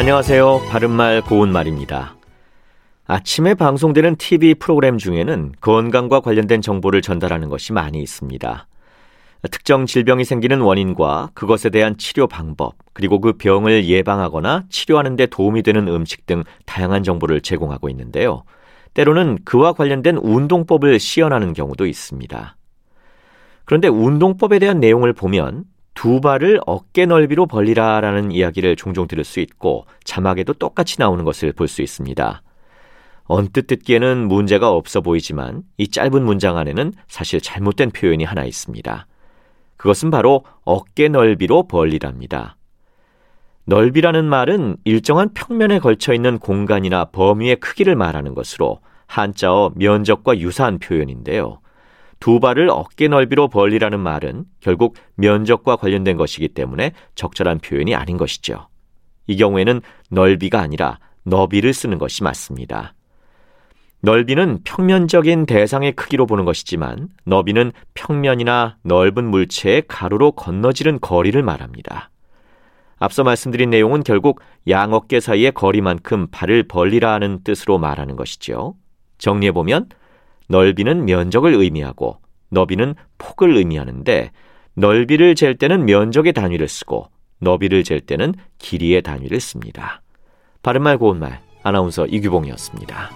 안녕하세요. 바른말 고운말입니다. 아침에 방송되는 TV 프로그램 중에는 건강과 관련된 정보를 전달하는 것이 많이 있습니다. 특정 질병이 생기는 원인과 그것에 대한 치료 방법, 그리고 그 병을 예방하거나 치료하는 데 도움이 되는 음식 등 다양한 정보를 제공하고 있는데요. 때로는 그와 관련된 운동법을 시연하는 경우도 있습니다. 그런데 운동법에 대한 내용을 보면 두 발을 어깨 넓이로 벌리라라는 이야기를 종종 들을 수 있고 자막에도 똑같이 나오는 것을 볼 수 있습니다. 언뜻 듣기에는 문제가 없어 보이지만 이 짧은 문장 안에는 사실 잘못된 표현이 하나 있습니다. 그것은 바로 어깨 넓이로 벌리랍니다. 넓이라는 말은 일정한 평면에 걸쳐 있는 공간이나 범위의 크기를 말하는 것으로 한자어 면적과 유사한 표현인데요. 두 발을 어깨 넓이로 벌리라는 말은 결국 면적과 관련된 것이기 때문에 적절한 표현이 아닌 것이죠. 이 경우에는 넓이가 아니라 너비를 쓰는 것이 맞습니다. 넓이는 평면적인 대상의 크기로 보는 것이지만 너비는 평면이나 넓은 물체의 가로로 건너지는 거리를 말합니다. 앞서 말씀드린 내용은 결국 양어깨 사이의 거리만큼 발을 벌리라 하는 뜻으로 말하는 것이죠. 정리해보면 넓이는 면적을 의미하고 너비는 폭을 의미하는데 넓이를 잴 때는 면적의 단위를 쓰고 너비를 잴 때는 길이의 단위를 씁니다. 바른말 고운말 아나운서 이규봉이었습니다.